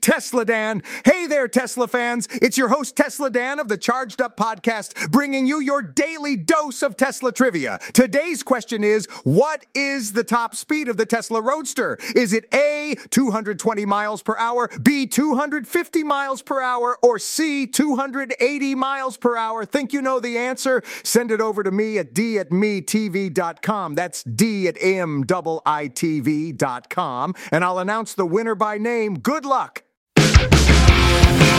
Tesla Dan. Hey there, Tesla fans. It's your host, Tesla Dan of the Charged Up Podcast, bringing you your daily dose of Tesla trivia. Today's question is What is the top speed of the Tesla Roadster? Is it A, 220 miles per hour, B, 250 miles per hour, or C, 280 miles per hour? Think you know the answer? Send it over to me at d at metv.com. That's d at m-i-t-v.com. And I'll announce the winner by name. Good luck. Música